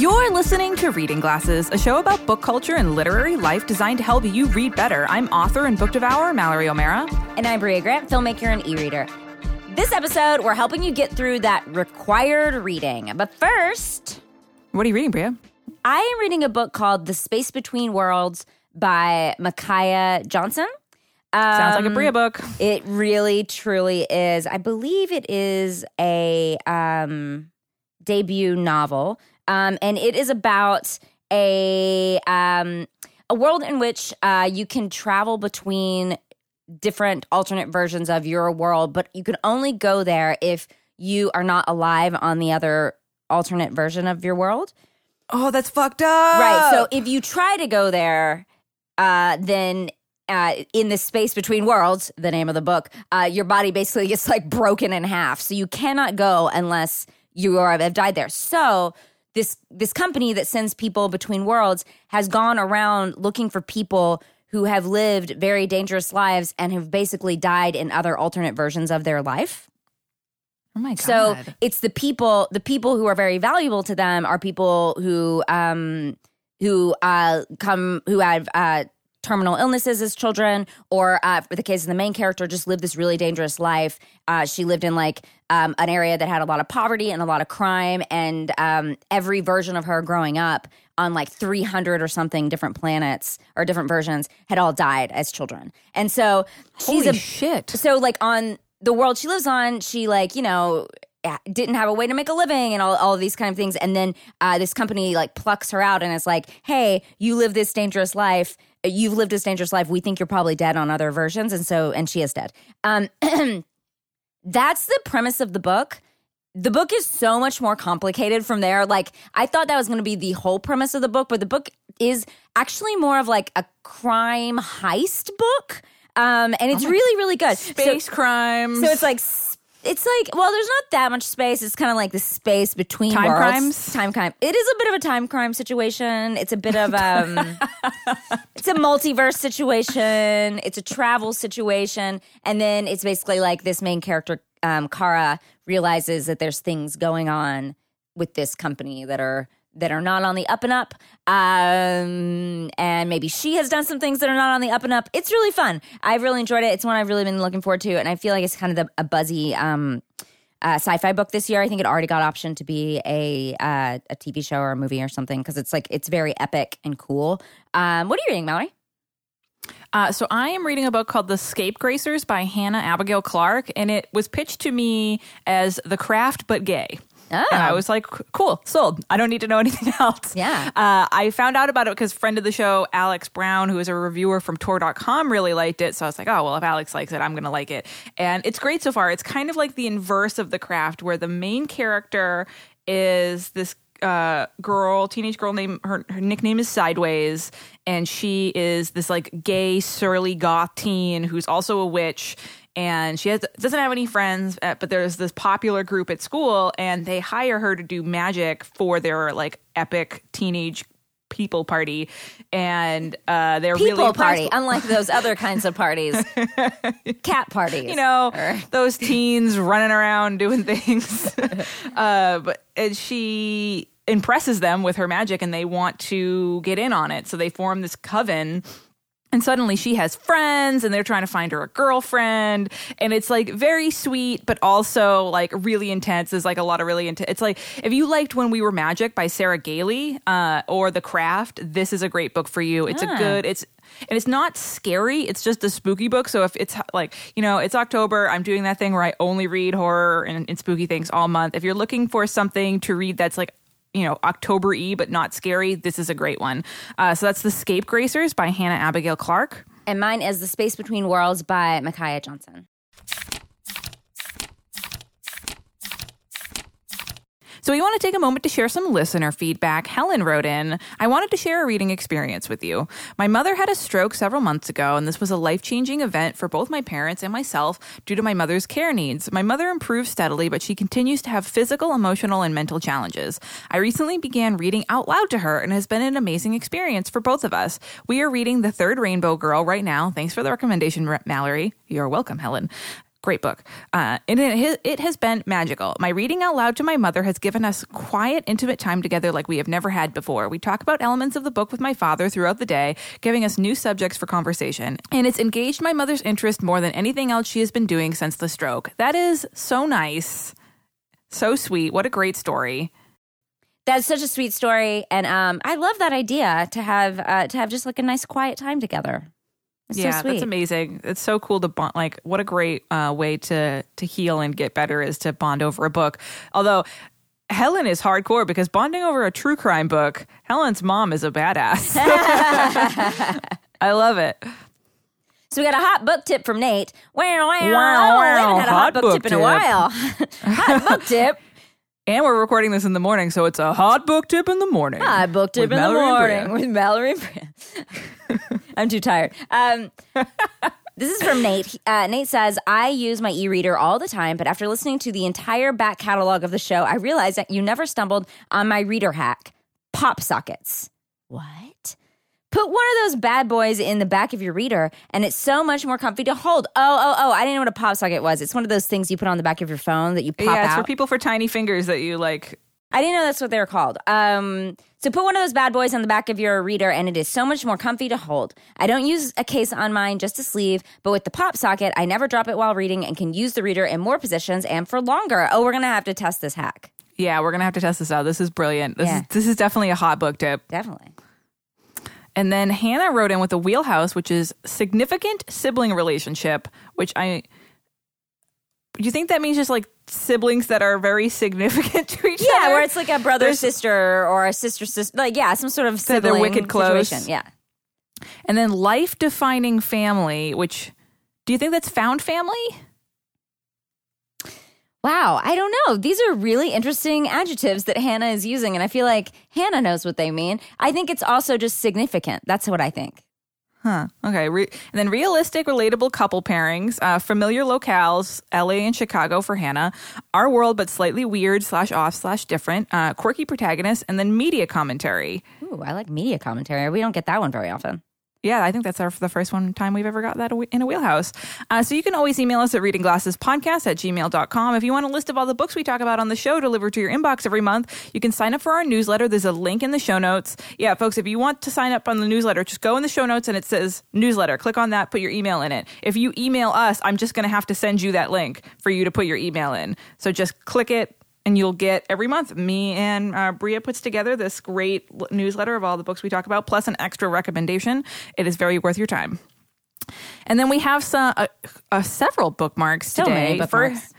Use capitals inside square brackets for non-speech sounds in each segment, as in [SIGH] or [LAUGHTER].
You're listening to Reading Glasses, a show about book culture and literary life designed to help you read better. I'm author and book devourer Mallory O'Meara. And I'm Brea Grant, filmmaker and e reader. This episode, we're helping you get through that required reading. But first, What are you reading, Brea? I am reading a book called The Space Between Worlds by Micaiah Johnson. Sounds like a Um, Brea book. It really, truly is. I believe it is a um, debut novel, um, and it is about a um, a world in which uh, you can travel between different alternate versions of your world, but you can only go there if you are not alive on the other alternate version of your world. Oh, that's fucked up. Right. So if you try to go there, uh, then uh, in the space between worlds, the name of the book, uh, your body basically gets like broken in half. So you cannot go unless you are, have died there. So this this company that sends people between worlds has gone around looking for people who have lived very dangerous lives and have basically died in other alternate versions of their life. oh my god. So it's the people, the people who are very valuable to them are people who um who uh come who have uh terminal illnesses as children or uh, for the case of the main character just lived this really dangerous life. Uh, she lived in like um, an area that had a lot of poverty and a lot of crime and um, every version of her growing up on like 300 or something different planets or different versions had all died as children. And so she's Holy a shit. so like on the world she lives on she like you know didn't have a way to make a living and all, all of these kind of things. And then uh, this company like plucks her out and it's like hey you live this dangerous life you've lived this dangerous life. We think you're probably dead on other versions and so and she is dead. Um [CLEARS THROAT] that's the premise of the book. The book is so much more complicated from there. Like i thought that was going to be the whole premise of the book but the book is actually more of like a crime heist book. Um and it's really really good. So- Space crimes. so it's like it's like well, there's not that much space. It's kind of like the space between Time worlds. crimes? Time crime. It is a bit of a time crime situation. It's a bit of um, [LAUGHS] it's a multiverse situation. It's a travel situation, and then it's basically like this main character, um, Cara, realizes that there's things going on with this company that are that are not on the up and up. Um, and maybe she has done some things that are not on the up and up. It's really fun. I've really enjoyed it. It's one I've really been looking forward to, and I feel like it's kind of the, a buzzy um, uh, sci-fi book this year. I think it already got optioned to be a uh, a TV show or a movie or something because it's like it's very epic and cool. Um, what are you reading, Mallory? Uh, so I am reading a book called The Scapegracers by Hannah Abigail Clarke, and it was pitched to me as The Craft but gay. Oh. And I was like, cool, sold. I don't need to know [LAUGHS] anything else. Yeah. Uh, I found out about it because friend of the show, Alex Brown, who is a reviewer from Tor.com, really liked it. So I was like, oh, well, if Alex likes it, I'm going to like it. And it's great so far. It's kind of like the inverse of The Craft, where the main character is this uh, girl, teenage girl named her, her nickname is Sideways, and she is this like gay, surly goth teen who's also a witch. And she has, doesn't have any friends, uh, but there's this popular group at school, and they hire her to do magic for their like epic teenage people party. And uh, they're People really party, unlike those other kinds of parties, [LAUGHS] cat parties. you know Or- [LAUGHS] those teens running around doing things [LAUGHS] uh but and she impresses them with her magic and they want to get in on it so they form this coven and suddenly she has friends and they're trying to find her a girlfriend. And it's like very sweet but also like really intense. There's like a lot of really intense it's like if you liked when we were magic by sarah gailey uh, or the craft this is a great book for you. It's a Ah. good it's and it's not scary. It's just a spooky book. So if it's like you know it's october i'm doing that thing where i only read horror and, and spooky things all month. If you're looking for something to read that's like you know october e but not scary. This is a great one. Uh, so that's the scapegracers by hannah abigail clarke. And mine is The Space Between Worlds by Micaiah Johnson. So, we want to take a moment to share some listener feedback. Helen wrote in I wanted to share a reading experience with you. My mother had a stroke several months ago, and this was a life changing event for both my parents and myself due to my mother's care needs. My mother improved steadily, but she continues to have physical, emotional, and mental challenges. I recently began reading out loud to her, and it has been an amazing experience for both of us. We are reading The Third Rainbow Girl right now. Thanks for the recommendation, Mallory. You're welcome, Helen. Great book. Uh, and it, it has been magical. My reading out loud to my mother has given us quiet, intimate time together like we have never had before. We talk about elements of the book with my father throughout the day, giving us new subjects for conversation. And it's engaged my mother's interest more than anything else she has been doing since the stroke. That is so nice. So sweet. What a great story. That's such a sweet story, and um, I love that idea to have uh, to have just like a nice quiet time together. It's yeah, so that's amazing. It's so cool to bond. Like, what a great uh, way to to heal and get better is to bond over a book. Although Helen is hardcore because bonding over a true crime book. Helen's mom is a badass. [LAUGHS] I love it. So we got a hot book tip from Nate. Wow, wow, Wow, oh, we haven't had a hot, Hot book, book tip in a while. [LAUGHS] hot book tip. And we're recording this in the morning, so it's a hot book tip in the morning. Hot book tip in the Mallory and morning Brea. with Mallory. and Brea. [LAUGHS] I'm too tired. Um, [LAUGHS] this is from Nate. Uh, Nate says, I use my e reader all the time, but after listening to the entire back catalog of the show, I realized that you never stumbled on my reader hack pop sockets. What? Put one of those bad boys in the back of your reader, and it's so much more comfy to hold. Oh, oh, oh! I didn't know what a pop socket was. It's one of those things you put on the back of your phone that you pop yeah, it's out. for people for tiny fingers that you like. I didn't know that's what they were called. Um, so put one of those bad boys on the back of your reader, and it is so much more comfy to hold. I don't use a case on mine, just a sleeve, but with the pop socket, I never drop it while reading and can use the reader in more positions and for longer. Oh, we're gonna have to test this hack. Yeah, we're gonna have to test this out. This is brilliant. This Yeah. is this is definitely a hot book tip. Definitely. And then Hannah wrote in with a wheelhouse, which is significant sibling relationship, which I. Do you think that means just like siblings that are very significant [LAUGHS] to each Yeah, other? Yeah, where it's like a brother There's- sister or a sister sister, like yeah, some sort of That they're sibling wicked close. situation. Yeah. And then life defining family, which do you think that's found family? Wow, I don't know. These are really interesting adjectives that Hannah is using, and I feel like Hannah knows what they mean. I think it's also just significant. That's what I think. Huh. Okay. Re- and then realistic, relatable couple pairings, uh, familiar locales, LA and Chicago for Hannah, our world but slightly weird slash off slash different, uh, quirky protagonist, and then media commentary. Ooh, I like media commentary. We don't get that one very often. Yeah, I think that's our the first one time we've ever got that in a wheelhouse. Uh, so you can always email us at readingglassespodcast at gmail.com. If you want a list of all the books we talk about on the show delivered to your inbox every month, you can sign up for our newsletter. There's a link in the show notes. Yeah, folks, if you want to sign up on the newsletter, just go in the show notes and it says newsletter. Click on that, put your email in it. If you email us, I'm just going to have to send you that link for you to put your email in. So just click it, and you'll get every month. Me and uh, Brea puts together this great l- newsletter of all the books we talk about, plus an extra recommendation. It is very worth your time. And then we have some uh, uh, several bookmarks So today. bookmarks. Fir-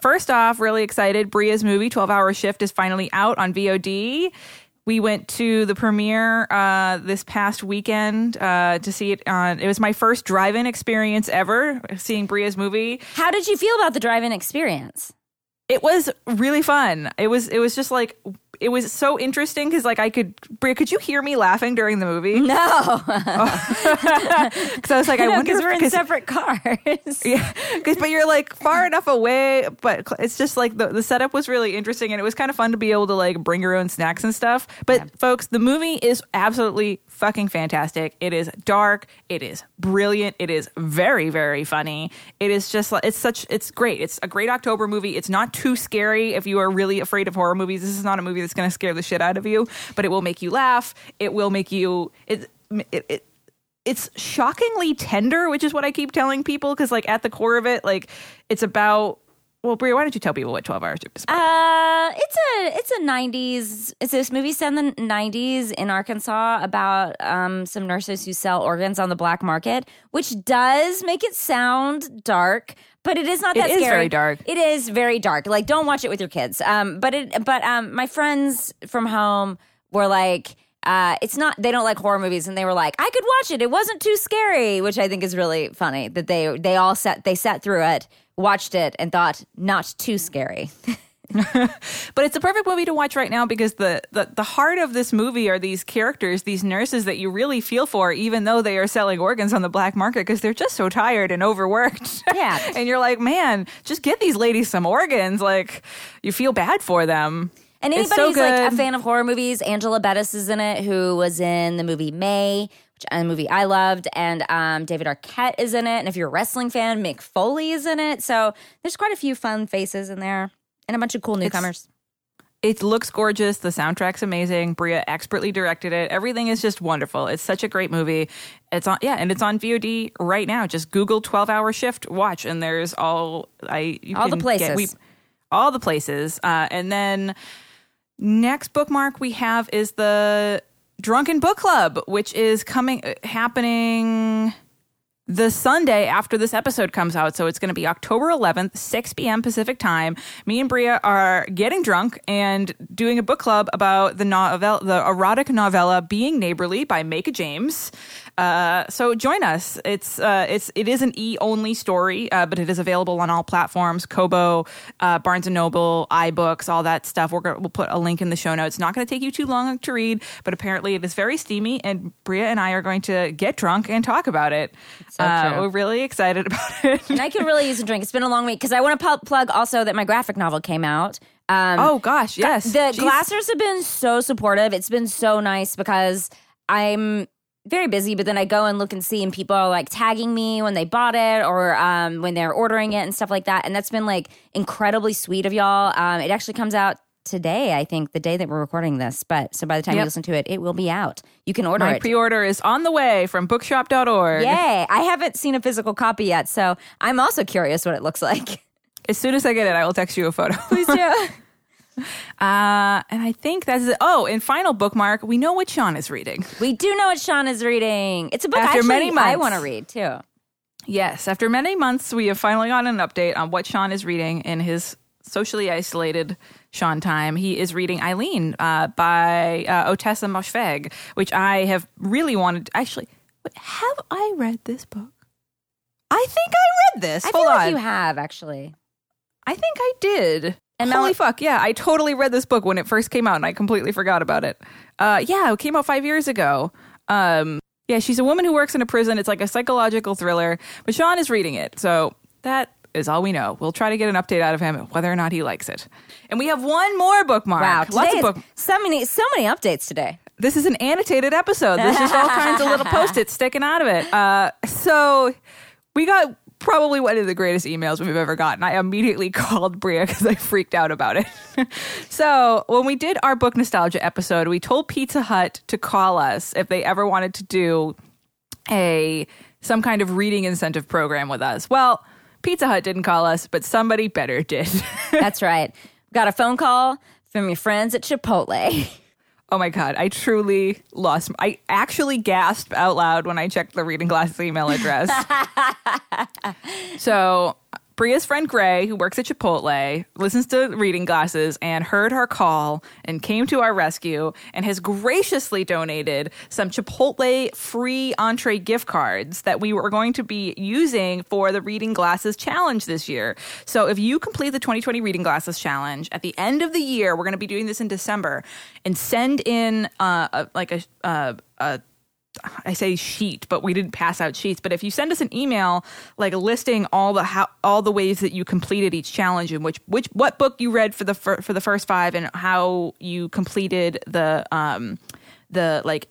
First off, really excited. Brea's movie, 12 Hour Shift, is finally out on VOD. We went to the premiere uh, this past weekend uh, to see it on. It was my first drive-in experience ever seeing Brea's movie. How did you feel about the drive-in experience? It was really fun. It was it was just like it was so interesting because like I could Brea, could you hear me laughing during the movie? No, [LAUGHS] [LAUGHS] Because I was like, I wonder because we're in separate cars. Yeah, but you're like far enough away. But it's just like the the setup was really interesting, and it was kind of fun to be able to like bring your own snacks and stuff. But folks, the movie is absolutely fucking fantastic. It is dark. It is brilliant. It is very very funny. It is just it's such it's great. It's a great October movie. It's not too scary if you are really afraid of horror movies. This is not a movie that's going to scare the shit out of you, but it will make you laugh. It will make you it it. it it's shockingly tender, which is what I keep telling people because, like, at the core of it, like, it's about. Well, Brea, why don't you tell people what Twelve Hours is? about? Uh, it's a it's a '90s. It's this movie set in the '90s in Arkansas about um, some nurses who sell organs on the black market, which does make it sound dark. But it is not that. that is scary. very dark. It is very dark. Like, don't watch it with your kids. Um, but it. But um, my friends from home were like, uh, it's not. They don't like horror movies, and they were like, I could watch it. It wasn't too scary, which I think is really funny that they they all sat they sat through it, watched it, and thought not too scary. [LAUGHS] But it's a perfect movie to watch right now because the, the the heart of this movie are these characters, these nurses that you really feel for, even though they are selling organs on the black market because they're just so tired and overworked. [LAUGHS] Yeah. and you're like, man, just get these ladies some organs. Like, you feel bad for them. And anybody so who's like a fan of horror movies, Angela Bettis is in it, who was in the movie May, a movie I loved, and um, David Arquette is in it. And if you're a wrestling fan, Mick Foley is in it. So there's quite a few fun faces in there, and a bunch of cool newcomers. It looks gorgeous. The soundtrack's amazing. Brea expertly directed it. Everything is just wonderful. It's such a great movie. It's on, yeah, and it's on VOD right now. Just Google 12 hour shift watch, and there's all, I, you All the places. Get, we, all the places. Uh, and then next bookmark we have is the Drunken Book Club, which is coming, uh, happening the Sunday after this episode comes out. So it's going to be October 11th, 6 p.m. Pacific time. Me and Brea are getting drunk and doing a book club about the novel, the erotic novella "Being Neighborly" by Micah James. Uh, so join us. It's uh, it's it is an e only story, uh, but it is available on all platforms: Kobo, uh, Barnes and Noble, iBooks, all that stuff. We're gonna, we'll put a link in the show notes. It's not going to take you too long to read, but apparently it is very steamy. And Brea and I are going to get drunk and talk about it. so Uh, we're really excited about it. and I can really use a drink. It's been a long week because I want to pu- plug also that my graphic novel came out. Um, oh gosh, yes. the Jeez. Glassers have been so supportive. It's been so nice because I'm very busy, but then I go and look and see, and people are like tagging me when they bought it or um, when they're ordering it and stuff like that. And that's been like incredibly sweet of y'all. Um, it actually comes out today, I think, the day that we're recording this. But so by the time you listen to it, it will be out. You can order My it. pre-order is on the way from bookshop.org. Yay! I haven't seen a physical copy yet, so I'm also curious what it looks like. As soon as I get it, I will text you a photo. Please do. [LAUGHS] [LAUGHS] Uh, and I think that's it. Oh, and final bookmark. We know what Sean is reading. we do know what Sean is reading. It's a book After actually many I want to read too. Yes, after many months, we have finally gotten an update on what Sean is reading in his socially isolated Sean time. He is reading Eileen uh, by uh, Ottessa Moshfegh, which I have really wanted. To, Actually, have I read this book? I think I read this. I Hold feel on. like you have actually. I think I did. And Holy Mel- fuck, yeah. I totally read this book when it first came out and I completely forgot about it. Uh, yeah, it came out five years ago. Um, yeah, she's a woman who works in a prison. It's like a psychological thriller, but Sean is reading it. So that is all we know. We'll try to get an update out of him whether or not he likes it. And we have one more bookmark. Wow, Lots of book. so many so many updates today. This is an annotated episode. There's just all kinds of little [LAUGHS] post-its sticking out of it. Uh, so we got probably one of the greatest emails we've ever gotten. I immediately [LAUGHS] called Brea because I freaked out about it. [LAUGHS] so when we did our book nostalgia episode, we told Pizza Hut to call us if they ever wanted to do a some kind of reading incentive program with us. Well, Pizza Hut didn't call us, but somebody better did. [LAUGHS] That's right. Got a phone call from your friends at Chipotle. Oh my god, I truly lost. I actually gasped out loud when I checked the reading glasses email address. [LAUGHS] so, Brea's friend Gray, who works at Chipotle, listens to reading glasses and heard our call and came to our rescue and has graciously donated some Chipotle free entree gift cards that we were going to be using for the reading glasses challenge this year. So, if you complete the 2020 reading glasses challenge at the end of the year, we're going to be doing this in December, and send in uh, a, like a, uh, a I say sheet, but we didn't pass out sheets. But if you send us an email, like listing all the how all the ways that you completed each challenge and which which what book you read for the fir- for the first five and how you completed the um the like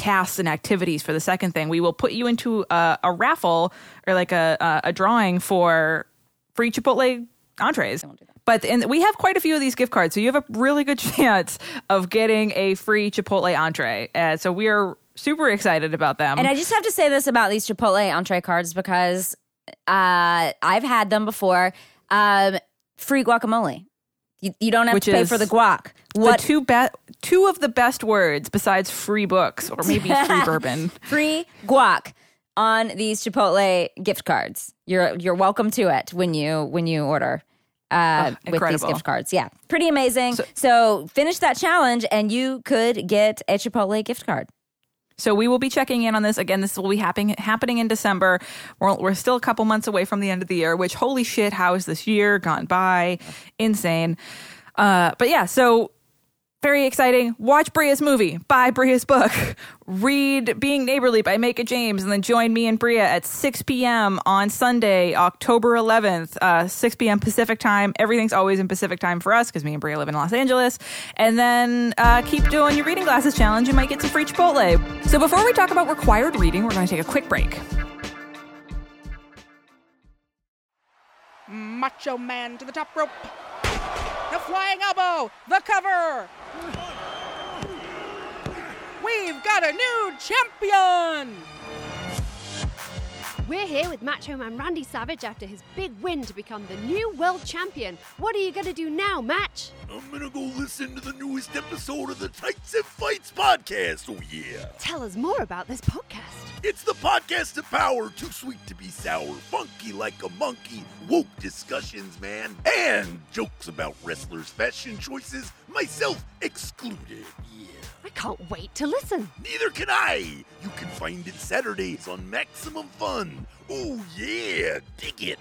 tasks and activities for the second thing, we will put you into a, a raffle or like a, a drawing for free Chipotle entrees. But and we have quite a few of these gift cards, so you have a really good [LAUGHS] chance of getting a free Chipotle entree. Uh, so we are super excited about them. And I just have to say this about these Chipotle entree cards because uh, I've had them before. Um, free guacamole. You, you don't have Which to pay for the guac. the What two be- two of the best words besides free books or maybe [LAUGHS] free bourbon. [LAUGHS] free guac on these Chipotle gift cards? You're you're welcome to it when you when you order. Uh, with these gift cards, yeah, pretty amazing. So, finish that challenge, and you could get a Chipotle gift card. So we will be checking in on this again. This will be happening happening in December. We're, we're still a couple months away from the end of the year. Which holy shit, how is this year gone by? Insane. Uh, but yeah, so very exciting. Watch Brea's movie, buy Brea's book, [LAUGHS] read Being Neighborly by Micah James, and then join me and Brea at 6 p.m. on Sunday, October 11th, uh, 6 p.m. Pacific time. Everything's always in Pacific time for us because me and Brea live in Los Angeles. And then uh, keep doing your reading glasses challenge. You might get some free Chipotle. So before we talk about required reading, we're going to take a quick break. Macho Man to the top rope. The flying elbow. The cover. We've got a new champion. We're here with Macho Man Randy Savage after his big win to become the new world champion. What are you going to do now, Match? I'm gonna go listen to the newest episode of the Tights and Fights podcast. Oh, yeah. Tell us more about this podcast. It's the podcast of power, too sweet to be sour, funky like a monkey, woke discussions, man, and jokes about wrestlers' fashion choices, myself excluded. Yeah. I can't wait to listen. Neither can I. You can find it Saturdays on Maximum Fun. Oh, yeah. Dig it.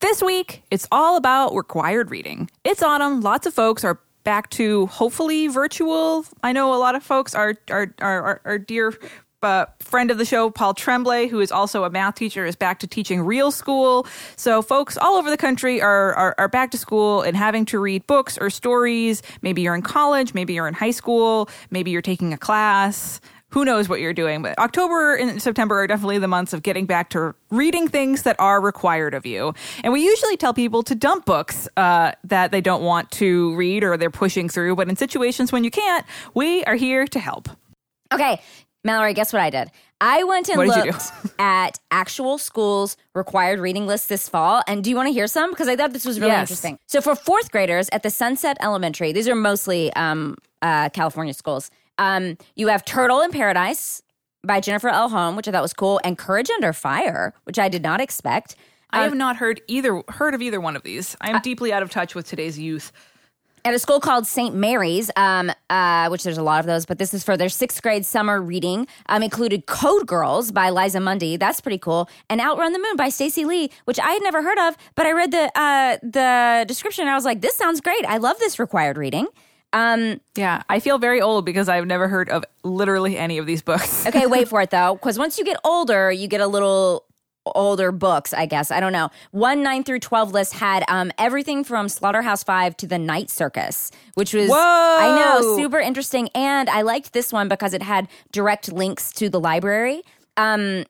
This week, it's all about required reading. It's autumn. Lots of folks are back to hopefully virtual. I know a lot of folks are our our, our dear uh, friend of the show, Paul Tremblay, who is also a math teacher, is back to teaching real school. So folks all over the country are, are are back to school and having to read books or stories. Maybe you're in college, maybe you're in high school, maybe you're taking a class who knows what you're doing. But October and September are definitely the months of getting back to reading things that are required of you. And we usually tell people to dump books uh, that they don't want to read or they're pushing through. But in situations when you can't, we are here to help. Okay, Mallory, guess what I did? I went and What did you looked [LAUGHS] at actual schools' required reading lists this fall. And do you want to hear some? Because I thought this was really Yes. interesting. So for fourth graders at the Sunset Elementary, these are mostly um, uh, California schools. Um, you have Turtle in Paradise by Jennifer L. Holm, which I thought was cool, and Courage Under Fire, which I did not expect. I have not heard either heard of either one of these. I am deeply out of touch with today's youth. at a school called St. Mary's, um, uh, which there's a lot of those, but this is for their sixth grade summer reading. Um, included Code Girls by Liza Mundy. That's pretty cool. And Outrun the Moon by Stacey Lee, which I had never heard of, but I read the uh, the description and I was like, this sounds great. I love this required reading. Um, Yeah, I feel very old because I've never heard of literally any of these books. [LAUGHS] okay, wait for it though, because once you get older, you get a little older books, I guess. I don't know. One nine through twelve list had um everything from Slaughterhouse Five to the Night Circus, which was I know super interesting. And I liked this one because it had direct links to the library um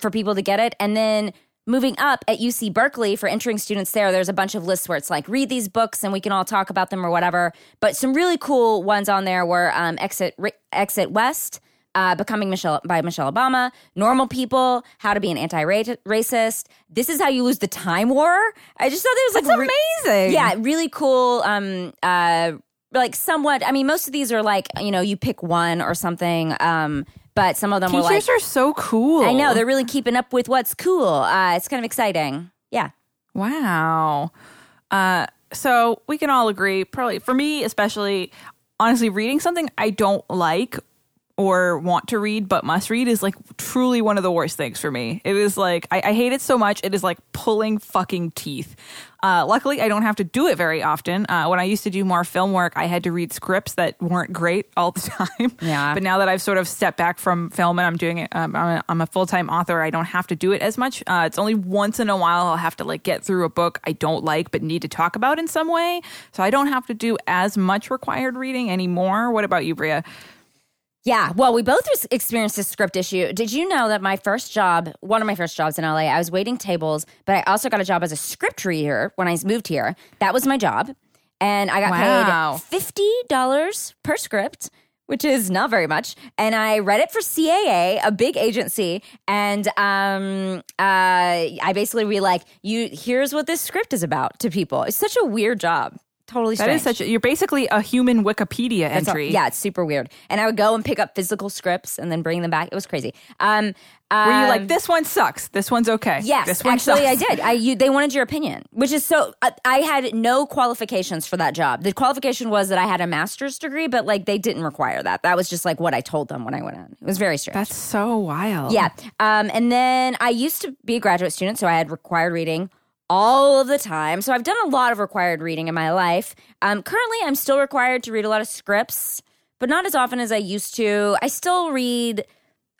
for people to get it. And then moving up at UC Berkeley for entering students there, there's a bunch of lists where it's like read these books and we can all talk about them or whatever. But some really cool ones on there were um, Exit Ri- Exit West uh, Becoming Michelle by Michelle Obama, Normal People, How to Be an Anti-Racist. This is how you lose the time war. I just thought it was like re- amazing. yeah, really cool. Um, uh, like somewhat. I mean, most of these are like you know you pick one or something. Um, but some of them were like Teachers are so cool. I know they're really keeping up with what's cool. Uh, it's kind of exciting. Yeah. Wow. Uh, so we can all agree, probably for me, especially, honestly, reading something I don't like or want to read but must read is like truly one of the worst things for me. It is like, I, I hate it so much. It is like pulling fucking teeth. Uh, luckily, I don't have to do it very often. Uh, when I used to do more film work, I had to read scripts that weren't great all the [LAUGHS] time. Yeah. But now that I've sort of stepped back from film and I'm doing it, um, I'm a, I'm a full time author. I don't have to do it as much. Uh, it's only once in a while I'll have to like get through a book I don't like but need to talk about in some way. So I don't have to do as much required reading anymore. What about you, Brea? Yeah. Well, we both experienced this script issue. Did you know that my first job, one of my first jobs in LA, I was waiting tables, but I also got a job as a script reader when I moved here. That was my job. And I got Wow. paid $50 per script. Which is not very much, and I read it for CAA, a big agency, and um, uh, I basically be like, "You, here's what this script is about to people." It's such a weird job. Totally That strange. is such. A, you're basically a human Wikipedia That's all- entry. yeah, it's super weird. And I would go and pick up physical scripts and then bring them back. It was crazy. Um, Were you um, like, this one sucks. This one's okay. Yes, this one actually, I did. I you, they wanted your opinion, which is so. I, I had no qualifications for that job. The qualification was that I had a master's degree, but like they didn't require that. That was just like what I told them when I went in. It was very strange. That's so wild. yeah. Um, and then I used to be a graduate student, so I had required reading all of the time. So I've done a lot of required reading in my life. Um, currently, I'm still required to read a lot of scripts, but not as often as I used to. I still read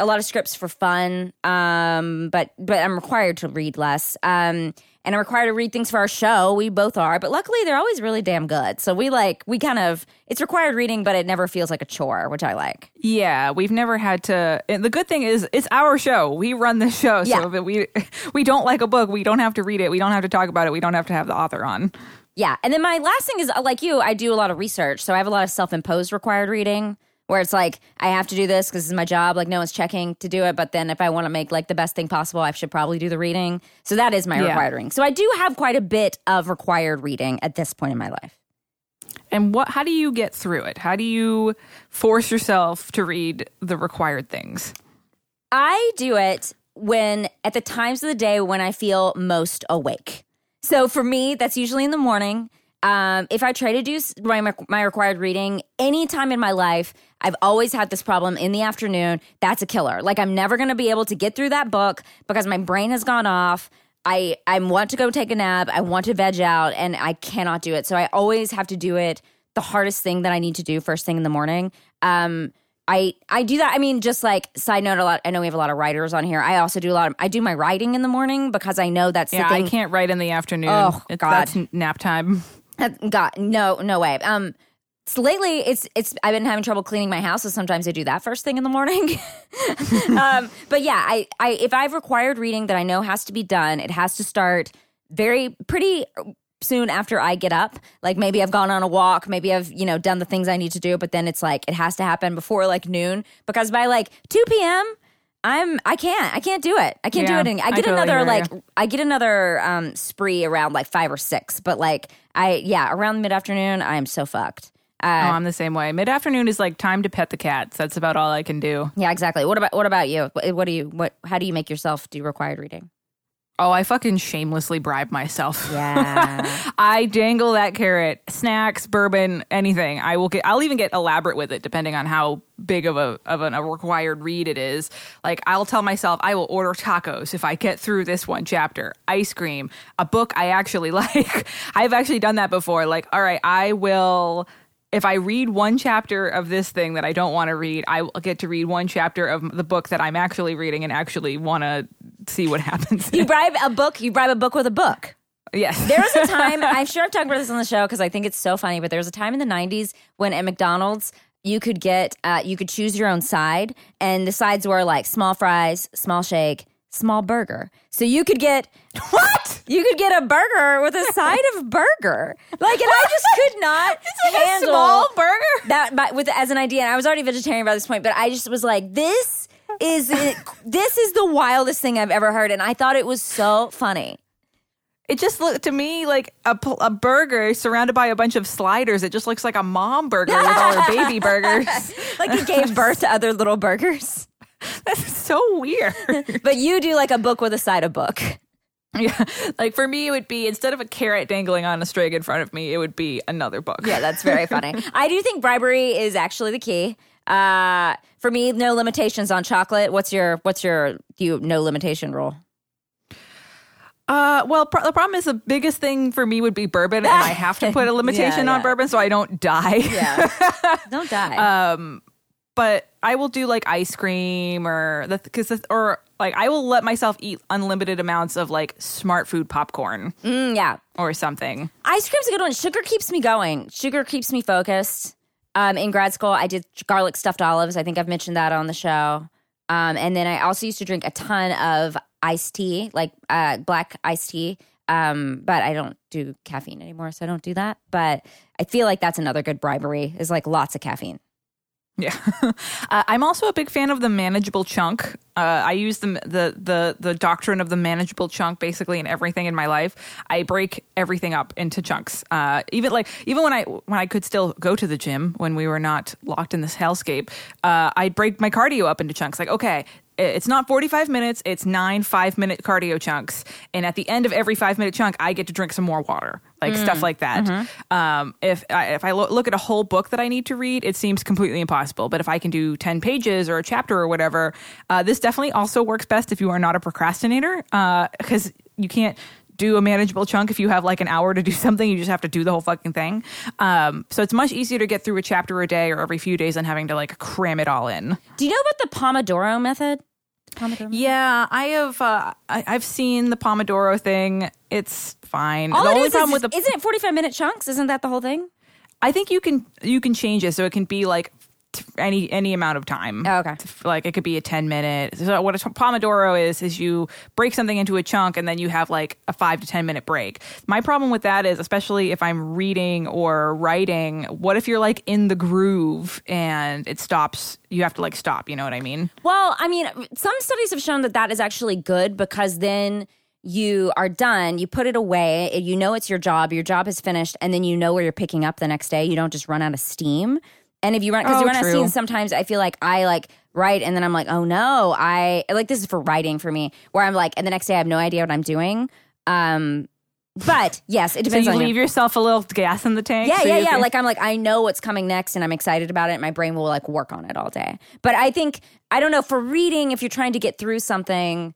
a lot of scripts for fun, um, but but I'm required to read less. Um, and I'm required to read things for our show. We both are, but luckily they're always really damn good. So we like we kind of it's required reading, but it never feels like a chore, which I like. Yeah, we've never had to. And the good thing is, it's our show. We run the show, Yeah. so we [LAUGHS] we don't like a book, we don't have to read it. We don't have to talk about it. We don't have to have the author on. Yeah. And then my last thing is uh, like you, I do a lot of research. So I have a lot of self imposed required reading where it's like, I have to do this because this is my job. Like, no one's checking to do it. But then if I want to make like the best thing possible, I should probably do the reading. So that is my Yeah. required reading. So I do have quite a bit of required reading at this point in my life. And what? How do you get through it? How do you force yourself to read the required things? I do it when at the times of the day when I feel most awake. So for me, that's usually in the morning. Um, if I try to do my, my required reading any time in my life, I've always had this problem in the afternoon. That's a killer. Like I'm never going to be able to get through that book because my brain has gone off. I I want to go take a nap. I want to veg out, and I cannot do it. So I always have to do it. The hardest thing that I need to do first thing in the morning. Um, I I do that. I mean, just like side note, a lot. I know we have a lot of writers on here. I also do a lot of. I do my writing in the morning because I know that's Yeah, the I can't write in the afternoon. Oh, It's- God. that's nap time. [LAUGHS] God, no, no way. Um, so lately, it's it's I've been having trouble cleaning my house, so sometimes I do that first thing in the morning. [LAUGHS] um, but yeah, I I if I've required reading that I know has to be done, it has to start very pretty soon after I get up. Like maybe I've gone on a walk, maybe I've you know done the things I need to do, but then it's like it has to happen before like noon because by like two p.m. I'm I can't I can't do it I can't Yeah, do it. I I get totally another like. I get another um, spree around like five or six, but like I yeah around mid afternoon I am so fucked. oh, Uh, I'm the same way. Mid afternoon is like time to pet the cats. That's about all I can do. yeah, exactly. What about what about you? What, what do you what? How do you make yourself do required reading? Oh, I fucking shamelessly bribe myself. Yeah, [LAUGHS] I dangle that carrot, snacks, bourbon, anything. I will get. I'll even get elaborate with it, depending on how big of a of an, a required read it is. Like I'll tell myself I will order tacos if I get through this one chapter. Ice cream, a book I actually [LAUGHS] like. I've actually done that before. Like, all right, I will. If I read one chapter of this thing that I don't want to read, I will get to read one chapter of the book that I'm actually reading and actually want to see what happens. you [LAUGHS] bribe a book. You bribe a book with a book. yes, There was a [LAUGHS] time, I'm sure I've talked about this on the show because I think it's so funny, but there was a time in the 90s when at McDonald's, you could get, uh, you could choose your own side, and the sides were like small fries, small shake, small burger. So you could get, [LAUGHS] what? You could get a burger with a side of burger. Like, and I just could not handle small burger. that but with as an idea. And I was already vegetarian by this point, but I just was like, this is this is the wildest thing I've ever heard, and I thought it was so funny. It just looked to me like a, a burger surrounded by a bunch of sliders. It just looks like a mom burger with all her baby [LAUGHS] burgers. [LAUGHS] Like it gave birth to other little burgers. [LAUGHS] That's so weird. But you do like a book with a side of book. yeah. Like for me, it would be instead of a carrot dangling on a string in front of me, it would be another book. Yeah, that's very funny. I do think bribery is actually the key. Uh, for me, no limitations on chocolate. What's your what's your do you no limitation rule? Uh, well, pro- the problem is the biggest thing for me would be bourbon, and I [LAUGHS] have to put a limitation Yeah, on bourbon so I don't die. Yeah, [LAUGHS] don't die. but I will do like ice cream or the because or like I will let myself eat unlimited amounts of like smart food popcorn Mm, yeah, or something. Ice cream's a good one. Sugar keeps me going. Sugar keeps me focused. Um, in grad school, I did garlic stuffed olives. I think I've mentioned that on the show. Um, and then I also used to drink a ton of iced tea, like uh, black iced tea. Um, but I don't do caffeine anymore, so I don't do that. But I feel like that's another good bribery is like lots of caffeine. Yeah, [LAUGHS] uh, I'm also a big fan of the manageable chunk. Uh, I use the, the the the doctrine of the manageable chunk basically in everything in my life. I break everything up into chunks. Uh, even like even when I when I could still go to the gym when we were not locked in this hellscape, uh, I'd break my cardio up into chunks. Like okay, it's not 45 minutes it's nine five minute cardio chunks. And at the end of every five minute chunk i get to drink some more water like stuff like that. Um, if I, if i lo- look at a whole book that i need to read it seems completely impossible. But if i can do 10 pages or a chapter or whatever uh, this definitely also works best if you are not a procrastinator because you can't do a manageable chunk if you have like an hour to do [LAUGHS] something you just have to do the whole fucking thing um, so it's much easier to get through a chapter a day or every few days than having to like cram it all in Do you know about the Pomodoro method? Pomodoro. yeah, I have. Uh, I, I've seen the Pomodoro thing. It's fine. All the only is, problem is, with the, isn't it 45 minute chunks? Isn't that the whole thing? I think you can you can change it so it can be like any any amount of time. Oh, okay. Like it could be a ten minute. So what a Pomodoro is is you break something into a chunk and then you have like a five to ten minute break. My problem with that is especially if I'm reading or writing. What if you're like in the groove and it stops? You have to like stop. You know what I mean? Well, I mean, some studies have shown that that is actually good because then you are done, you put it away, you know it's your job, your job is finished, and then you know where you're picking up the next day. You don't just run out of steam. And if you run, because Oh, you run out of true. steam, sometimes I feel like I like write and then I'm like, oh no, I like this is for writing for me, where I'm like, and the next day I have no idea what I'm doing. Um, but yes, it So depends on you. leave yourself a little gas in the tank. Yeah, so yeah, yeah. can- Like I'm like I know what's coming next and I'm excited about it. And my brain will like work on it all day. But I think I don't know for reading if you're trying to get through something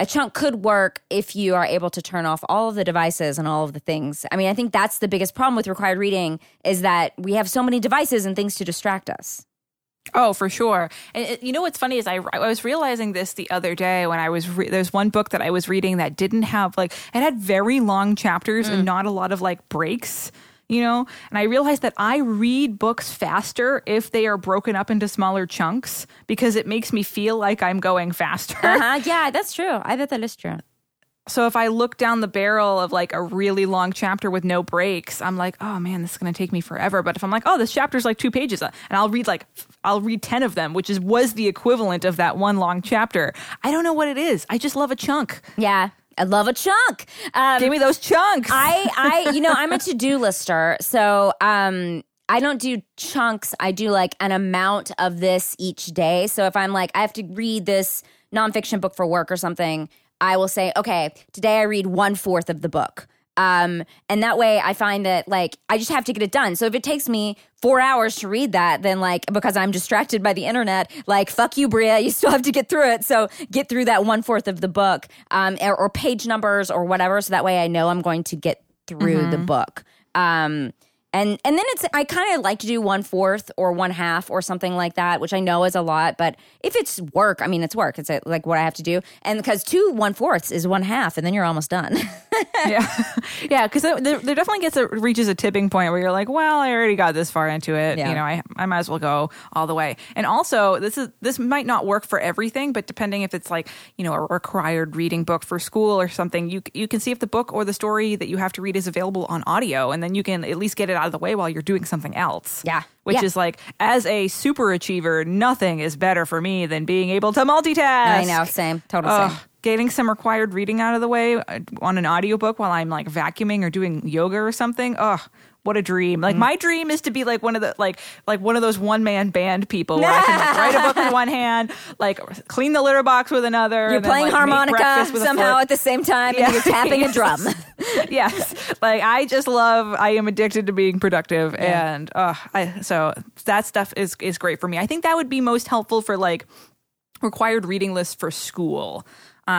a chunk could work if you are able to turn off all of the devices and all of the things. I mean, I think that's the biggest problem with required reading is that we have so many devices and things to distract us. Oh, for sure. And it, you know what's funny is I, I was realizing this the other day when I was re- there's one book that I was reading that didn't have like it had very long chapters and mm. not a lot of like breaks. You know, and I realized that I read books faster if they are broken up into smaller chunks because it makes me feel like I'm going faster. Uh-huh. [LAUGHS] Yeah, that's true. I bet that is true. So if I look down the barrel of like a really long chapter with no breaks, I'm like, oh man, this is going to take me forever. But if I'm like, oh, this chapter's like two pages, uh, and I'll read like, I'll read 10 of them, which is was the equivalent of that one long chapter. I don't know what it is. I just love a chunk. Yeah, I love a chunk. Um, Give me those chunks. I, I, [LAUGHS] you know, I'm a to do lister. So, um, I don't do chunks. I do like an amount of this each day. So if I'm like, I have to read this nonfiction book for work or something, I will say, okay, today I read one fourth of the book. Um, and that way I find that like I just have to get it done. So if it takes me four hours to read that, then like because I'm distracted by the internet, like fuck you, Brea, you still have to get through it. So get through that one fourth of the book, um, or, or page numbers or whatever. So that way I know I'm going to get through the book. Um, and and then it's I kind of like to do one fourth or one half or something like that, which I know is a lot. But if it's work, I mean it's work. It's uh, like what I have to do, and because two one fourths is one half, and then you're almost done. [LAUGHS] yeah, [LAUGHS] yeah, because there, there definitely gets a reaches a tipping point where you're like, well, I already got this far into it. Yeah. You know, I I might as well go all the way. And also, this is this might not work for everything, but depending if it's like you know a required reading book for school or something, you you can see if the book or the story that you have to read is available on audio, and then you can at least get it out of the way while you're doing something else. Yeah. Which Yeah. is like, as a super achiever, nothing is better for me than being able to multitask. I know, same, total Ugh, same. getting some required reading out of the way uh, on an audiobook while I'm like vacuuming or doing yoga or something. Ugh, what a dream. Mm. Like my dream is to be like one of the like like one of those one man band people where I can like, [LAUGHS] write a book with one hand, like clean the litter box with another. You're and then, playing like, harmonica breakfast with a somehow at the same time, Yeah. and you're [LAUGHS] tapping a drum. yes like i just love i am addicted to being productive and uh i so that stuff is is great for me i think that would be most helpful for like required reading lists for school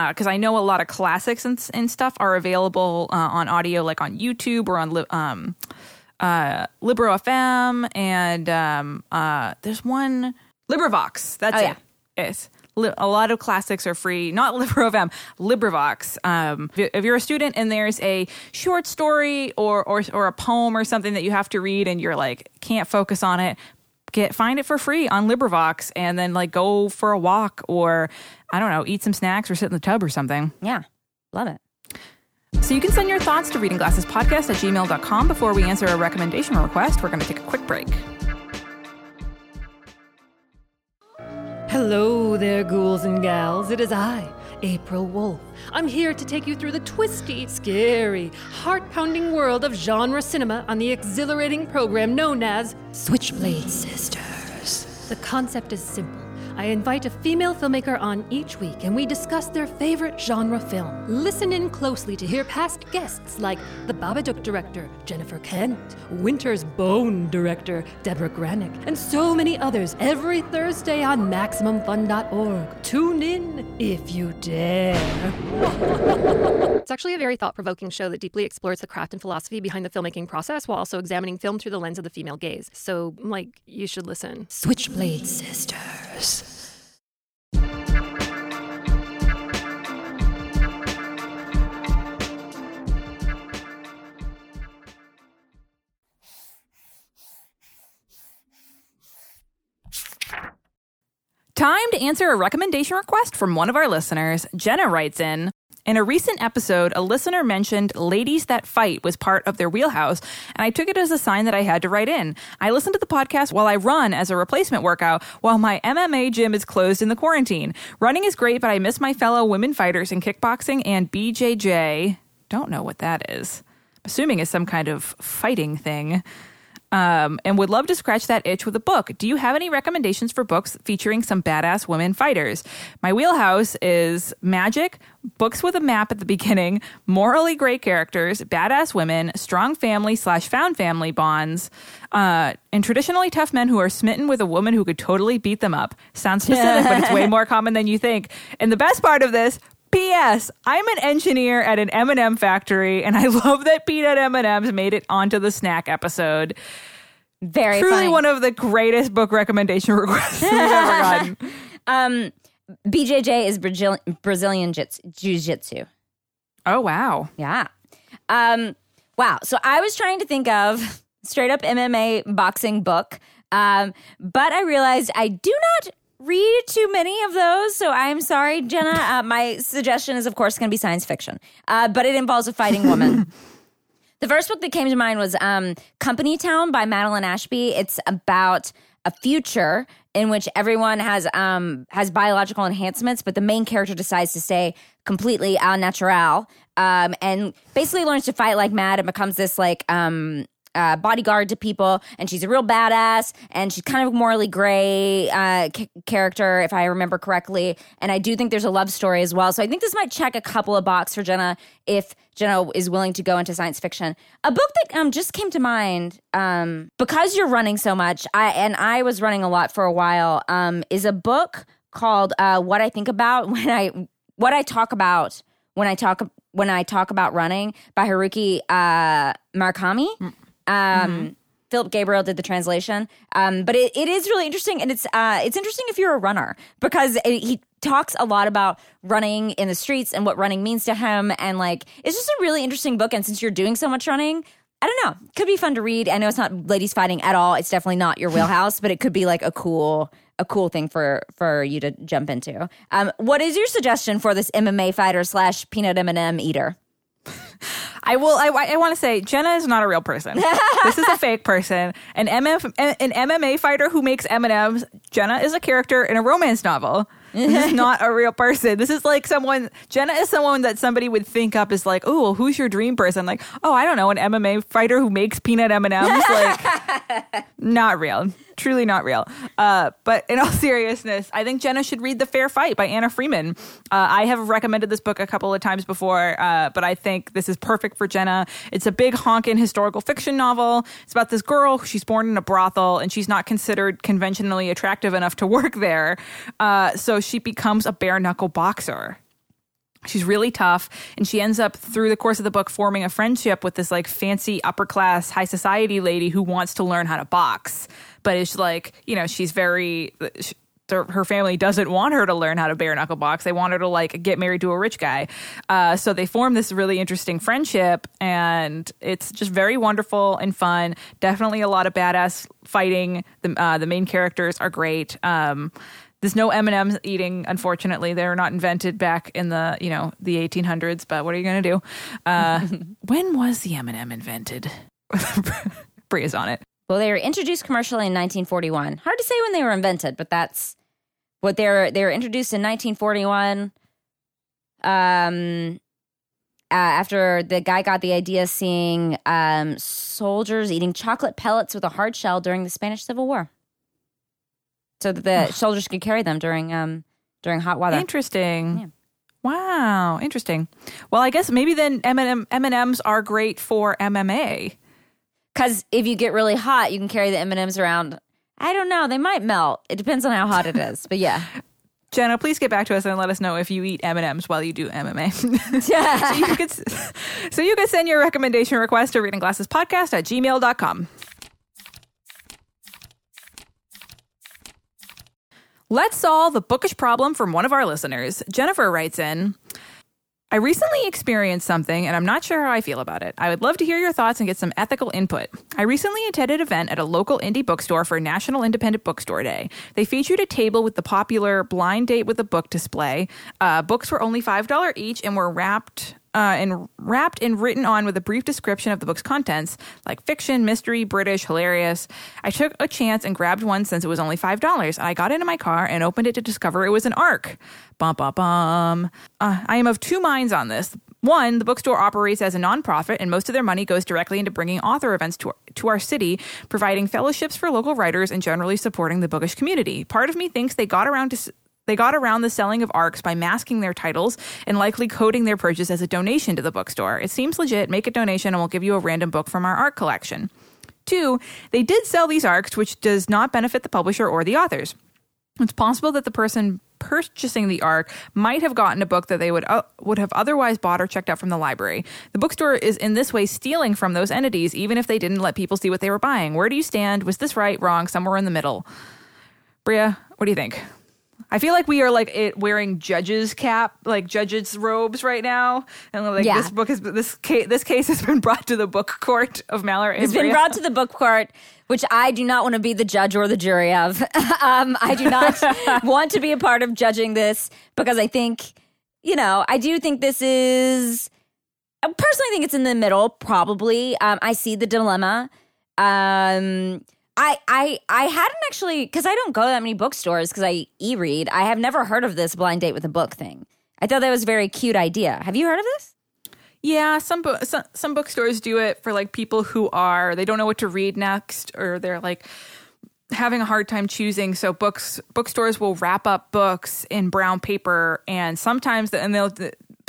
because I know a lot of classics and, and stuff are available uh, on audio, like on YouTube or on um, uh, Libro FM, and um, uh, there's one LibriVox. That's Oh, it. yeah. Li- a lot of classics are free. Not [LAUGHS] Libro FM, LibriVox. Um, if if you're a student and there's a short story or, or or a poem or something that you have to read and you're like can't focus on it, get find it for free on LibriVox and then like go for a walk or I don't know, eat some snacks or sit in the tub or something. yeah, love it. So you can send your thoughts to reading glasses podcast at gmail.com before we answer a recommendation request. We're going to take a quick break. Hello there, ghouls and gals. It is I, April Wolf. I'm here to take you through the twisty, scary, heart pounding world of genre cinema on the exhilarating program known as Switchblade Sisters. The concept is simple. I invite a female filmmaker on each week and we discuss their favorite genre film. Listen in closely to hear past guests like the Babadook director, Jennifer Kent, Winter's Bone director, Deborah Granik, and so many others every Thursday on MaximumFun.org. Tune in if you dare. [LAUGHS] it's actually a very thought provoking show that deeply explores the craft and philosophy behind the filmmaking process while also examining film through the lens of the female gaze. So, like, you should listen. Switchblade Sisters. Time to answer a recommendation request from one of our listeners. Jenna writes in In a recent episode, a listener mentioned Ladies That Fight was part of their wheelhouse, and I took it as a sign that I had to write in. I listen to the podcast while I run as a replacement workout while my MMA gym is closed in the quarantine. Running is great, but I miss my fellow women fighters in kickboxing and BJJ. Don't know what that is. Assuming is some kind of fighting thing um, and would love to scratch that itch with a book. Do you have any recommendations for books featuring some badass women fighters? My wheelhouse is magic, books with a map at the beginning, morally great characters, badass women, strong family slash found family bonds, uh, and traditionally tough men who are smitten with a woman who could totally beat them up. Sounds specific, but it's way [LAUGHS] more common than you think. And the best part of this, P.S. I'm an engineer at an M&M factory, and I [LAUGHS] love that peanut M&Ms made it onto the snack episode. Very Truly funny. one of the greatest book recommendation [LAUGHS] requests we've ever gotten. [LAUGHS] um, BJJ is Brazil- Brazilian jits- jiu-jitsu. Oh wow! Yeah. Um, wow. So I was trying to think of straight up MMA boxing book, um, but I realized I do not read too many of those. So I'm sorry, Jenna. Uh, my suggestion is, of course, going to be science fiction, uh, but it involves a fighting woman. [LAUGHS] The first book that came to mind was um, Company Town by Madeline Ashby. It's about a future in which everyone has um, has biological enhancements, but the main character decides to stay completely au natural um, and basically learns to fight like mad and becomes this like um, uh, bodyguard to people, and she's a real badass, and she's kind of a morally gray uh, c- character, if I remember correctly. And I do think there's a love story as well. So I think this might check a couple of boxes for Jenna if Jenna is willing to go into science fiction. A book that um, just came to mind um, because you're running so much, I and I was running a lot for a while. Um, is a book called uh, "What I Think About When I What I Talk About When I Talk When I Talk About Running" by Haruki uh, Murakami. Um, Philip Gabriel did the translation, um, but it, it is really interesting, and it's uh, it's interesting if you're a runner because it, he talks a lot about running in the streets and what running means to him, and like it's just a really interesting book. And since you're doing so much running, I don't know, could be fun to read. I know it's not ladies fighting at all; it's definitely not your wheelhouse, [LAUGHS] but it could be like a cool a cool thing for for you to jump into. Um, what is your suggestion for this MMA fighter slash peanut M and m eater? I will. I, I want to say Jenna is not a real person. [LAUGHS] this is a fake person. An MF, an MMA fighter who makes M and M's. Jenna is a character in a romance novel. This is [LAUGHS] not a real person. This is like someone. Jenna is someone that somebody would think up as like, oh, well, who's your dream person? Like, oh, I don't know, an MMA fighter who makes peanut M and M's. Like, [LAUGHS] not real. Truly not real. Uh, but in all [LAUGHS] seriousness, I think Jenna should read The Fair Fight by Anna Freeman. Uh, I have recommended this book a couple of times before, uh, but I think this is perfect for Jenna. It's a big honkin' historical fiction novel. It's about this girl. She's born in a brothel and she's not considered conventionally attractive enough to work there. Uh, so she becomes a bare knuckle boxer. She's really tough, and she ends up through the course of the book forming a friendship with this like fancy upper class high society lady who wants to learn how to box, but it's like you know she's very. She, her family doesn't want her to learn how to bare knuckle box. They want her to like get married to a rich guy. Uh, so they form this really interesting friendship, and it's just very wonderful and fun. Definitely a lot of badass fighting. The uh, the main characters are great. Um, there's no M&Ms eating, unfortunately. they were not invented back in the, you know, the 1800s, but what are you going to do? Uh, [LAUGHS] when was the M&M invented? [LAUGHS] Brea's on it. Well, they were introduced commercially in 1941. Hard to say when they were invented, but that's what they're they were introduced in 1941. Um, uh, after the guy got the idea seeing um, soldiers eating chocolate pellets with a hard shell during the Spanish Civil War, so that the [SIGHS] soldiers could carry them during um, during hot weather. Interesting. Yeah. Wow, interesting. Well, I guess maybe then M&M, M&Ms are great for MMA. Because if you get really hot, you can carry the M and M's around. I don't know; they might melt. It depends on how hot it is. But yeah, [LAUGHS] Jenna, please get back to us and let us know if you eat M&Ms while you do MMA. [LAUGHS] yeah. so, you could, so you can send your recommendation request to Reading Glasses Podcast at gmail.com. Let's solve a bookish problem from one of our listeners. Jennifer writes in I recently experienced something and I'm not sure how I feel about it. I would love to hear your thoughts and get some ethical input. I recently attended an event at a local indie bookstore for National Independent Bookstore Day. They featured a table with the popular blind date with a book display. Uh, books were only $5 each and were wrapped uh, and wrapped and written on with a brief description of the book's contents, like fiction, mystery, British, hilarious. I took a chance and grabbed one since it was only five dollars. I got into my car and opened it to discover it was an ARC. Bum bum bum. Uh, I am of two minds on this. One, the bookstore operates as a nonprofit, and most of their money goes directly into bringing author events to, to our city, providing fellowships for local writers, and generally supporting the bookish community. Part of me thinks they got around to they got around the selling of ARCs by masking their titles and likely coding their purchase as a donation to the bookstore. It seems legit. Make a donation and we'll give you a random book from our ARC collection. Two, they did sell these ARCs, which does not benefit the publisher or the authors. It's possible that the person purchasing the ARC might have gotten a book that they would uh, would have otherwise bought or checked out from the library. The bookstore is in this way stealing from those entities, even if they didn't let people see what they were buying. Where do you stand? Was this right, wrong, somewhere in the middle? Brea, what do you think? I feel like we are like it wearing judges cap, like judges robes right now, and like Yeah. this book is this case. This case has been brought to the book court of Mallory. It's been brought to the book court, which I do not want to be the judge or the jury of. [LAUGHS] um, I do not [LAUGHS] want to be a part of judging this because I think, you know, I do think this is. I personally think it's in the middle, probably. Um, I see the dilemma. Um, I I I hadn't actually because I don't go to that many bookstores because I e-read. I have never heard of this blind date with a book thing. I thought that was a very cute idea. Have you heard of this? Yeah, some, bo- some some bookstores do it for like people who are they don't know what to read next or they're like having a hard time choosing. So books bookstores will wrap up books in brown paper and sometimes and they'll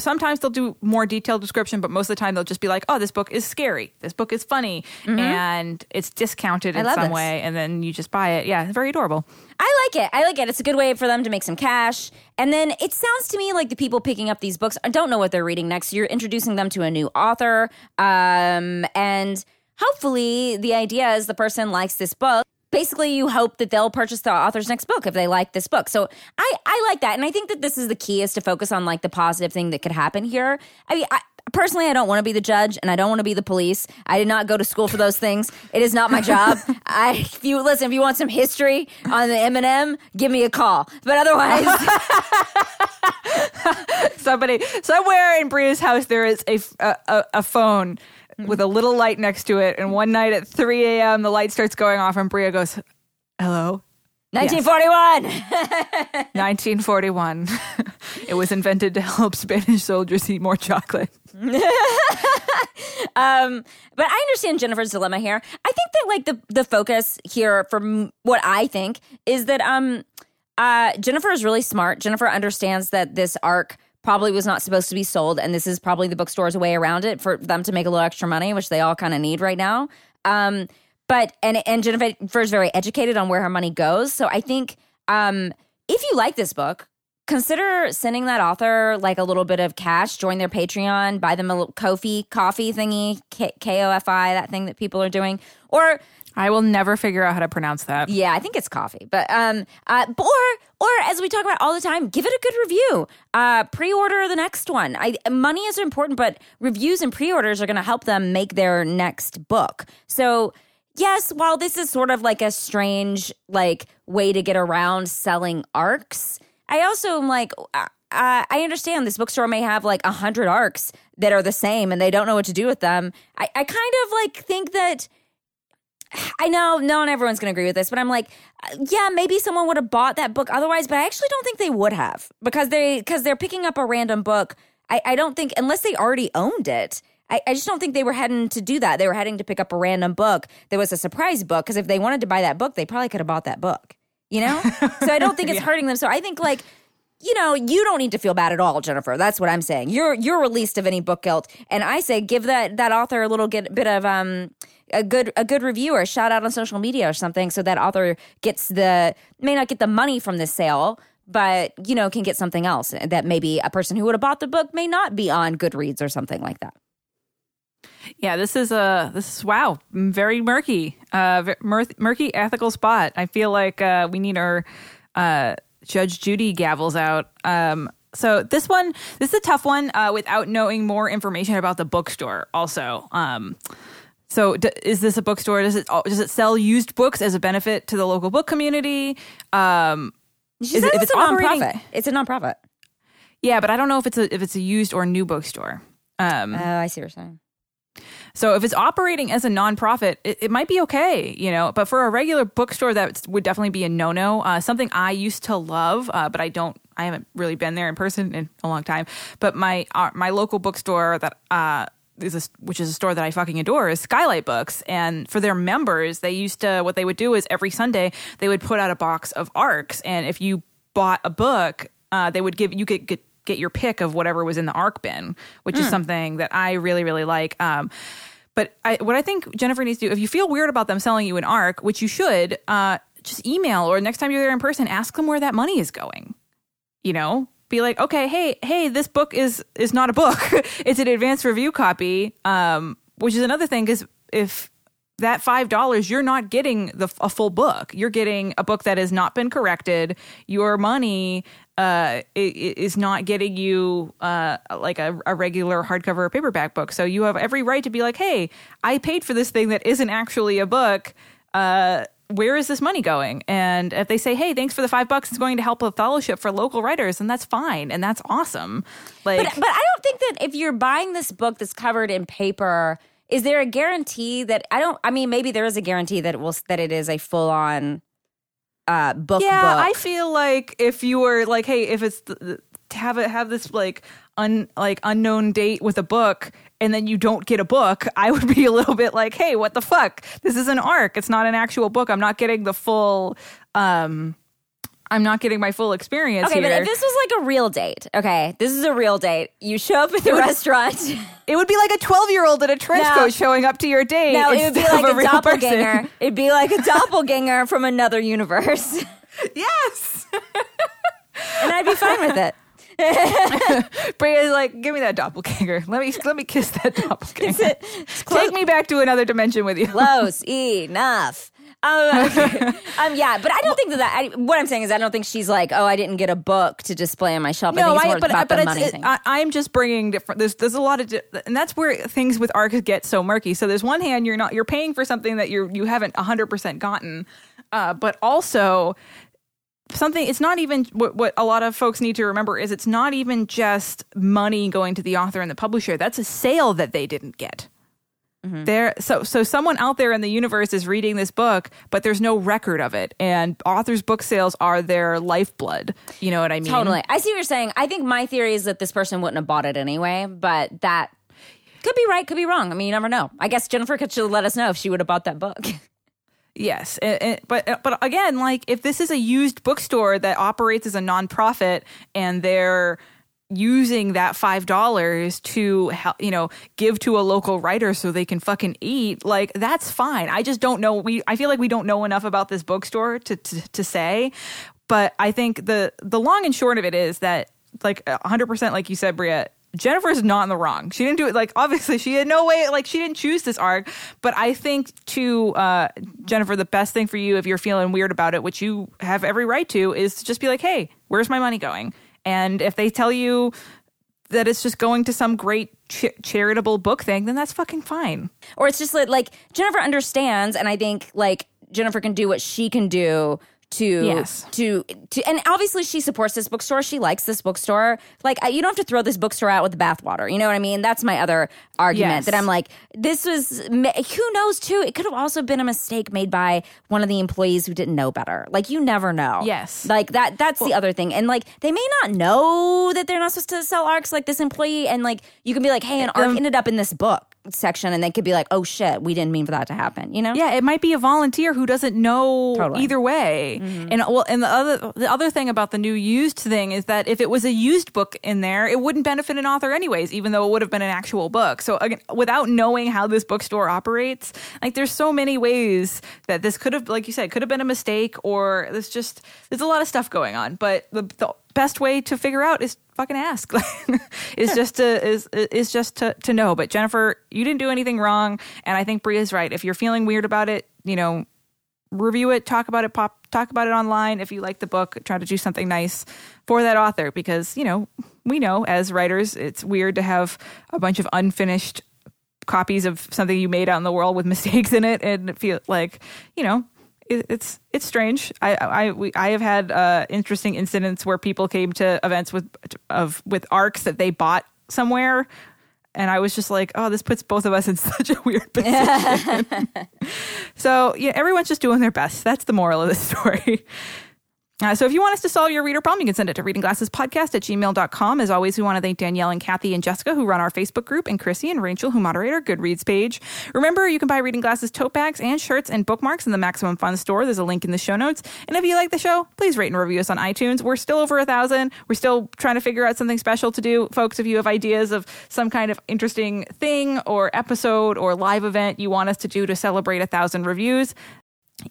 sometimes they'll do more detailed description, but most of the time they'll just be like, "Oh, this book is scary. This book is funny." And it's discounted in some this. way and then you just buy it. Yeah, very adorable. I like it. I like it. It's a good way for them to make some cash. And then it sounds to me like the people picking up these books don't know what they're reading next. You're introducing them to a new author. Um, and hopefully, the idea is the person likes this book. Basically, you hope that they'll purchase the author's next book if they like this book. So I, I like that. And I think that this is the key is to focus on like the positive thing that could happen here. I mean, I, personally, I don't want to be the judge and I don't want to be the police. I did not go to school for those things. It is not my job. [LAUGHS] I, if you listen, if you want some history on the M&M, give me a call. But otherwise, [LAUGHS] [LAUGHS] Somebody somewhere in Brea's house there is a a, a, a with a little light next to it, and one night at 3 a.m. the light starts going off, and Brea goes, "Hello." 1941. 1941. [LAUGHS] [LAUGHS] [LAUGHS] it was invented to help Spanish soldiers eat more chocolate. Um, but I understand Jennifer's dilemma here. I think that like the the focus here, from what I think, is that um, uh, Jennifer is really smart. Jennifer understands that this arc probably was not supposed to be sold, and this is probably the bookstore's way around it for them to make a little extra money, which they all kind of need right now. Um, but and and Jennifer is very educated on where her money goes. So I think um, if you like this book, consider sending that author like a little bit of cash. Join their Patreon, buy them a little Kofi coffee thingy, K O F I, that thing that people are doing, or I will never figure out how to pronounce that. yeah, I think it's coffee. But um, uh, or or as we talk about all the time, give it a good review. Uh, pre-order the next one. I money is important, but reviews and pre-orders are going to help them make their next book. So yes, while this is sort of like a strange like way to get around selling arcs, I also am like. Uh, uh, I understand this bookstore may have like a hundred arcs that are the same and they don't know what to do with them. I, I kind of like think that I know not everyone's going to agree with this, but I'm like, yeah, maybe someone would have bought that book otherwise, but I actually don't think they would have because they because they're picking up a random book. I, I don't think unless they already owned it. I, I just don't think they were heading to do that. They were heading to pick up a random book that was a surprise book because if they wanted to buy that book, they probably could have bought that book. You know, [LAUGHS] so I don't think it's hurting them. So I think like you know, you don't need to feel bad at all, Jennifer. That's what I'm saying. You're you're released of any book guilt, and I say give that that author a little get, bit of um a good a good review or a shout out on social media or something, so that author gets the may not get the money from the sale, but you know can get something else that maybe a person who would have bought the book may not be on Goodreads or something like that. Yeah, this is a this is wow, very murky, uh, mur- murky ethical spot. I feel like uh, we need our uh, Judge Judy gavels out. Um, so this one, this is a tough one uh, without knowing more information about the bookstore. Also, um, so d- is this a bookstore? Does it does it sell used books as a benefit to the local book community? Um, She Is says if it's, it's a nonprofit. It's a nonprofit. yeah, but I don't know if it's a if it's a used or new bookstore. Um, Oh, I see what you're saying. So if it's operating as a nonprofit, it, it might be okay, you know. But for a regular bookstore, that would definitely be a no-no. Uh, something I used to love, uh, but I don't. I haven't really been there in person in a long time. But my uh, my local bookstore that uh, is a, which is a store that I fucking adore is Skylight Books. And for their members, they used to what they would do is every Sunday they would put out a box of arcs, and if you bought a book, uh, they would give you could get get your pick of whatever was in the arc bin, which is something that I really really like. Um, but I, what I think Jennifer needs to do, if you feel weird about them selling you an arc, which you should, uh, just email or next time you're there in person, ask them where that money is going. You know, be like, okay, hey, hey, this book is is not a book; [LAUGHS] it's an advanced review copy. Um, which is another thing because if that five dollars, you're not getting the a full book. You're getting a book that has not been corrected. Your money uh, is not getting you uh, like a, a regular hardcover or paperback book. So you have every right to be like, "Hey, I paid for this thing that isn't actually a book. Uh, where is this money going?" And if they say, "Hey, thanks for the five bucks. It's going to help a fellowship for local writers," and that's fine and that's awesome. Like, But but I don't think that if you're buying this book that's covered in paper, is there a guarantee that I don't? I mean, maybe there is a guarantee that it will that it is a full on uh, book. yeah, book. I feel like if you were like, hey, if it's the, have it have this like un like unknown date with a book, and then you don't get a book, I would be a little bit like, hey, what the fuck? This is an arc. It's not an actual book. I'm not getting the full. um I'm not getting my full experience Okay, here. but if this was like a real date, okay, this is a real date. You show up at the restaurant. it would be like a 12 year old in a trench No. coat showing up to your date. No, it would be like a, person. doppelganger. [LAUGHS] It'd be like a doppelganger from another universe, Yes. and I'd be fine with it. [LAUGHS] Brea's like, give me that doppelganger. Let me let me kiss that doppelganger. [LAUGHS] Take me back to another dimension with you. Close [LAUGHS] enough. Um, um, yeah, but I don't think that, that I, what I'm saying is I don't think she's like, oh, I didn't get a book to display on my shelf. No, I. I but but it's, it, I, I'm just bringing different. There's there's a lot of, di- and that's where things with ARC get so murky. So there's one hand you're not you're paying for something that you're you haven't 100 percent gotten, uh, but also something. It's not even what what a lot of folks need to remember is it's not even just money going to the author and the publisher. That's a sale that they didn't get. Mm-hmm. There, so so someone out there in the universe is reading this book, but there's no record of it, and authors' book sales are their lifeblood. You know what I mean? Totally. I see what you're saying. I think my theory is that this person wouldn't have bought it anyway, but that could be right, could be wrong. I mean, you never know. I guess Jennifer could let us know if she would have bought that book. [LAUGHS] Yes, and- and- but uh, but again, like if this is a used bookstore that operates as a nonprofit and they're using that five dollars to help, you know, give to a local writer so they can fucking eat, like that's fine. I just don't know. We I feel like we don't know enough about this bookstore to to, to say, but I think the the long and short of it is that like hundred percent, like you said, Brea. Jennifer's not in the wrong. She didn't do it. Like obviously, she had no way. Like she didn't choose this arc. But I think to uh, Jennifer, the best thing for you, if you're feeling weird about it, which you have every right to, is to just be like, "Hey, where's my money going?" And if they tell you that it's just going to some great ch- charitable book thing, then that's fucking fine. or it's just like, like Jennifer understands, and I think like Jennifer can do what she can do to Yes. to to and obviously she supports this bookstore. She likes this bookstore. Like I, you don't have to throw this bookstore out with the bathwater. You know what i mean? That's my other argument Yes. that i'm like this was who knows too? It could have also been a mistake made by one of the employees who didn't know better. Like you never know. Yes. like that that's the other thing. And like they may not know that they're not supposed to sell arcs like this employee. And like you can be like hey an um, arc ended up in this book section and they could be like oh shit we didn't mean for that to happen you know Yeah, it might be a volunteer who doesn't know Totally. either way. Mm-hmm. And well, and the other the other thing about the new used thing is that if it was a used book in there, it wouldn't benefit an author anyways, even though it would have been an actual book. So again, without knowing how this bookstore operates, like there's so many ways that this could have, like you said, could have been a mistake, or there's just there's a lot of stuff going on. But the, the best way to figure out is fucking ask. [LAUGHS] Is just to is is just to, to know. But jennifer you didn't do anything wrong. And i think brea's right. If you're feeling weird about it you know review it talk about it pop talk about it online. If you like the book try to do something nice for that author because you know we know as writers it's weird to have a bunch of unfinished copies of something you made out in the world with mistakes in it and feel like you know it, it's it's strange i i we, i have had uh interesting incidents where people came to events with of with arcs that they bought somewhere and I was just like, oh, this puts both of us in [LAUGHS] such a weird [LAUGHS] position. [LAUGHS] so, yeah, everyone's just doing their best. That's the moral of the story. Uh, so if you want us to solve your reader problem, you can send it to readingglassespodcast at gmail.com. As always, we want to thank Danielle and Kathy and Jessica who run our Facebook group and Chrissy and Rachel who moderate our Goodreads page. Remember, you can buy Reading Glasses tote bags and shirts and bookmarks in the Maximum Fun store. There's a link in the show notes. And if you like the show, please rate and review us on iTunes. We're still over a thousand. We're still trying to figure out something special to do. Folks, if you have ideas of some kind of interesting thing or episode or live event you want us to do to celebrate a thousand reviews,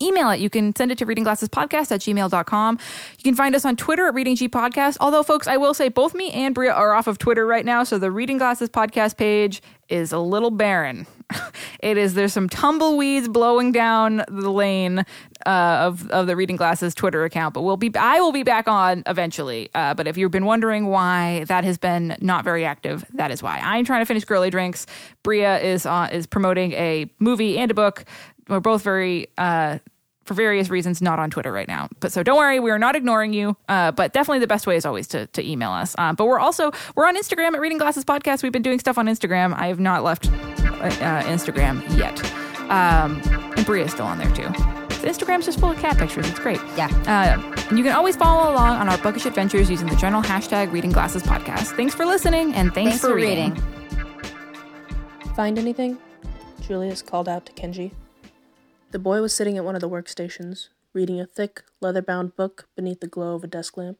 email it. You can send it to readingglassespodcast at gmail.com. You can find us on Twitter at Reading G Podcast. Although, folks, I will say both me and Brea are off of Twitter right now. So the Reading Glasses podcast page is a little barren. [LAUGHS] it is, there's some tumbleweeds blowing down the lane uh, of, of the Reading Glasses Twitter account. But we'll be, I will be back on eventually. Uh, but if you've been wondering why that has been not very active, that is why. I'm trying to finish Girly Drinks. Brea is, uh, is promoting a movie and a book we're both very uh for various reasons not on twitter right now but so don't worry we are not ignoring you uh but definitely the best way is always to, to email us um, but we're also we're on instagram at reading glasses podcast we've been doing stuff on instagram i have not left uh, instagram yet um and brea's still on there too Instagram's just full of cat pictures. It's great. Yeah. Uh, and you can always follow along on our bookish adventures using the general hashtag Reading Glasses Podcast. Thanks for listening and thanks, thanks for reading. Find anything? Julius called out to Kenji. The boy was sitting at one of the workstations, reading a thick, leather bound book beneath the glow of a desk lamp.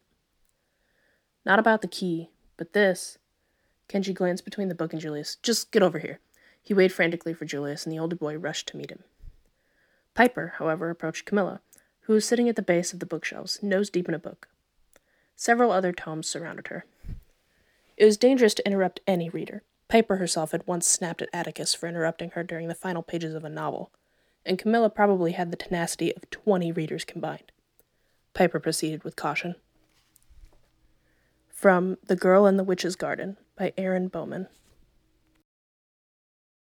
Not about the key, but this. Kenji glanced between the book and Julius. Just get over here. He waved frantically for Julius, and the older boy rushed to meet him. Piper, however, approached Camilla, who was sitting at the base of the bookshelves, nose deep in a book. Several other tomes surrounded her. It was dangerous to interrupt any reader. Piper herself had once snapped at Atticus for interrupting her during the final pages of a novel, and Camilla probably had the tenacity of twenty readers combined. Piper proceeded with caution. From The Girl in the Witch's Garden by Aaron Bowman.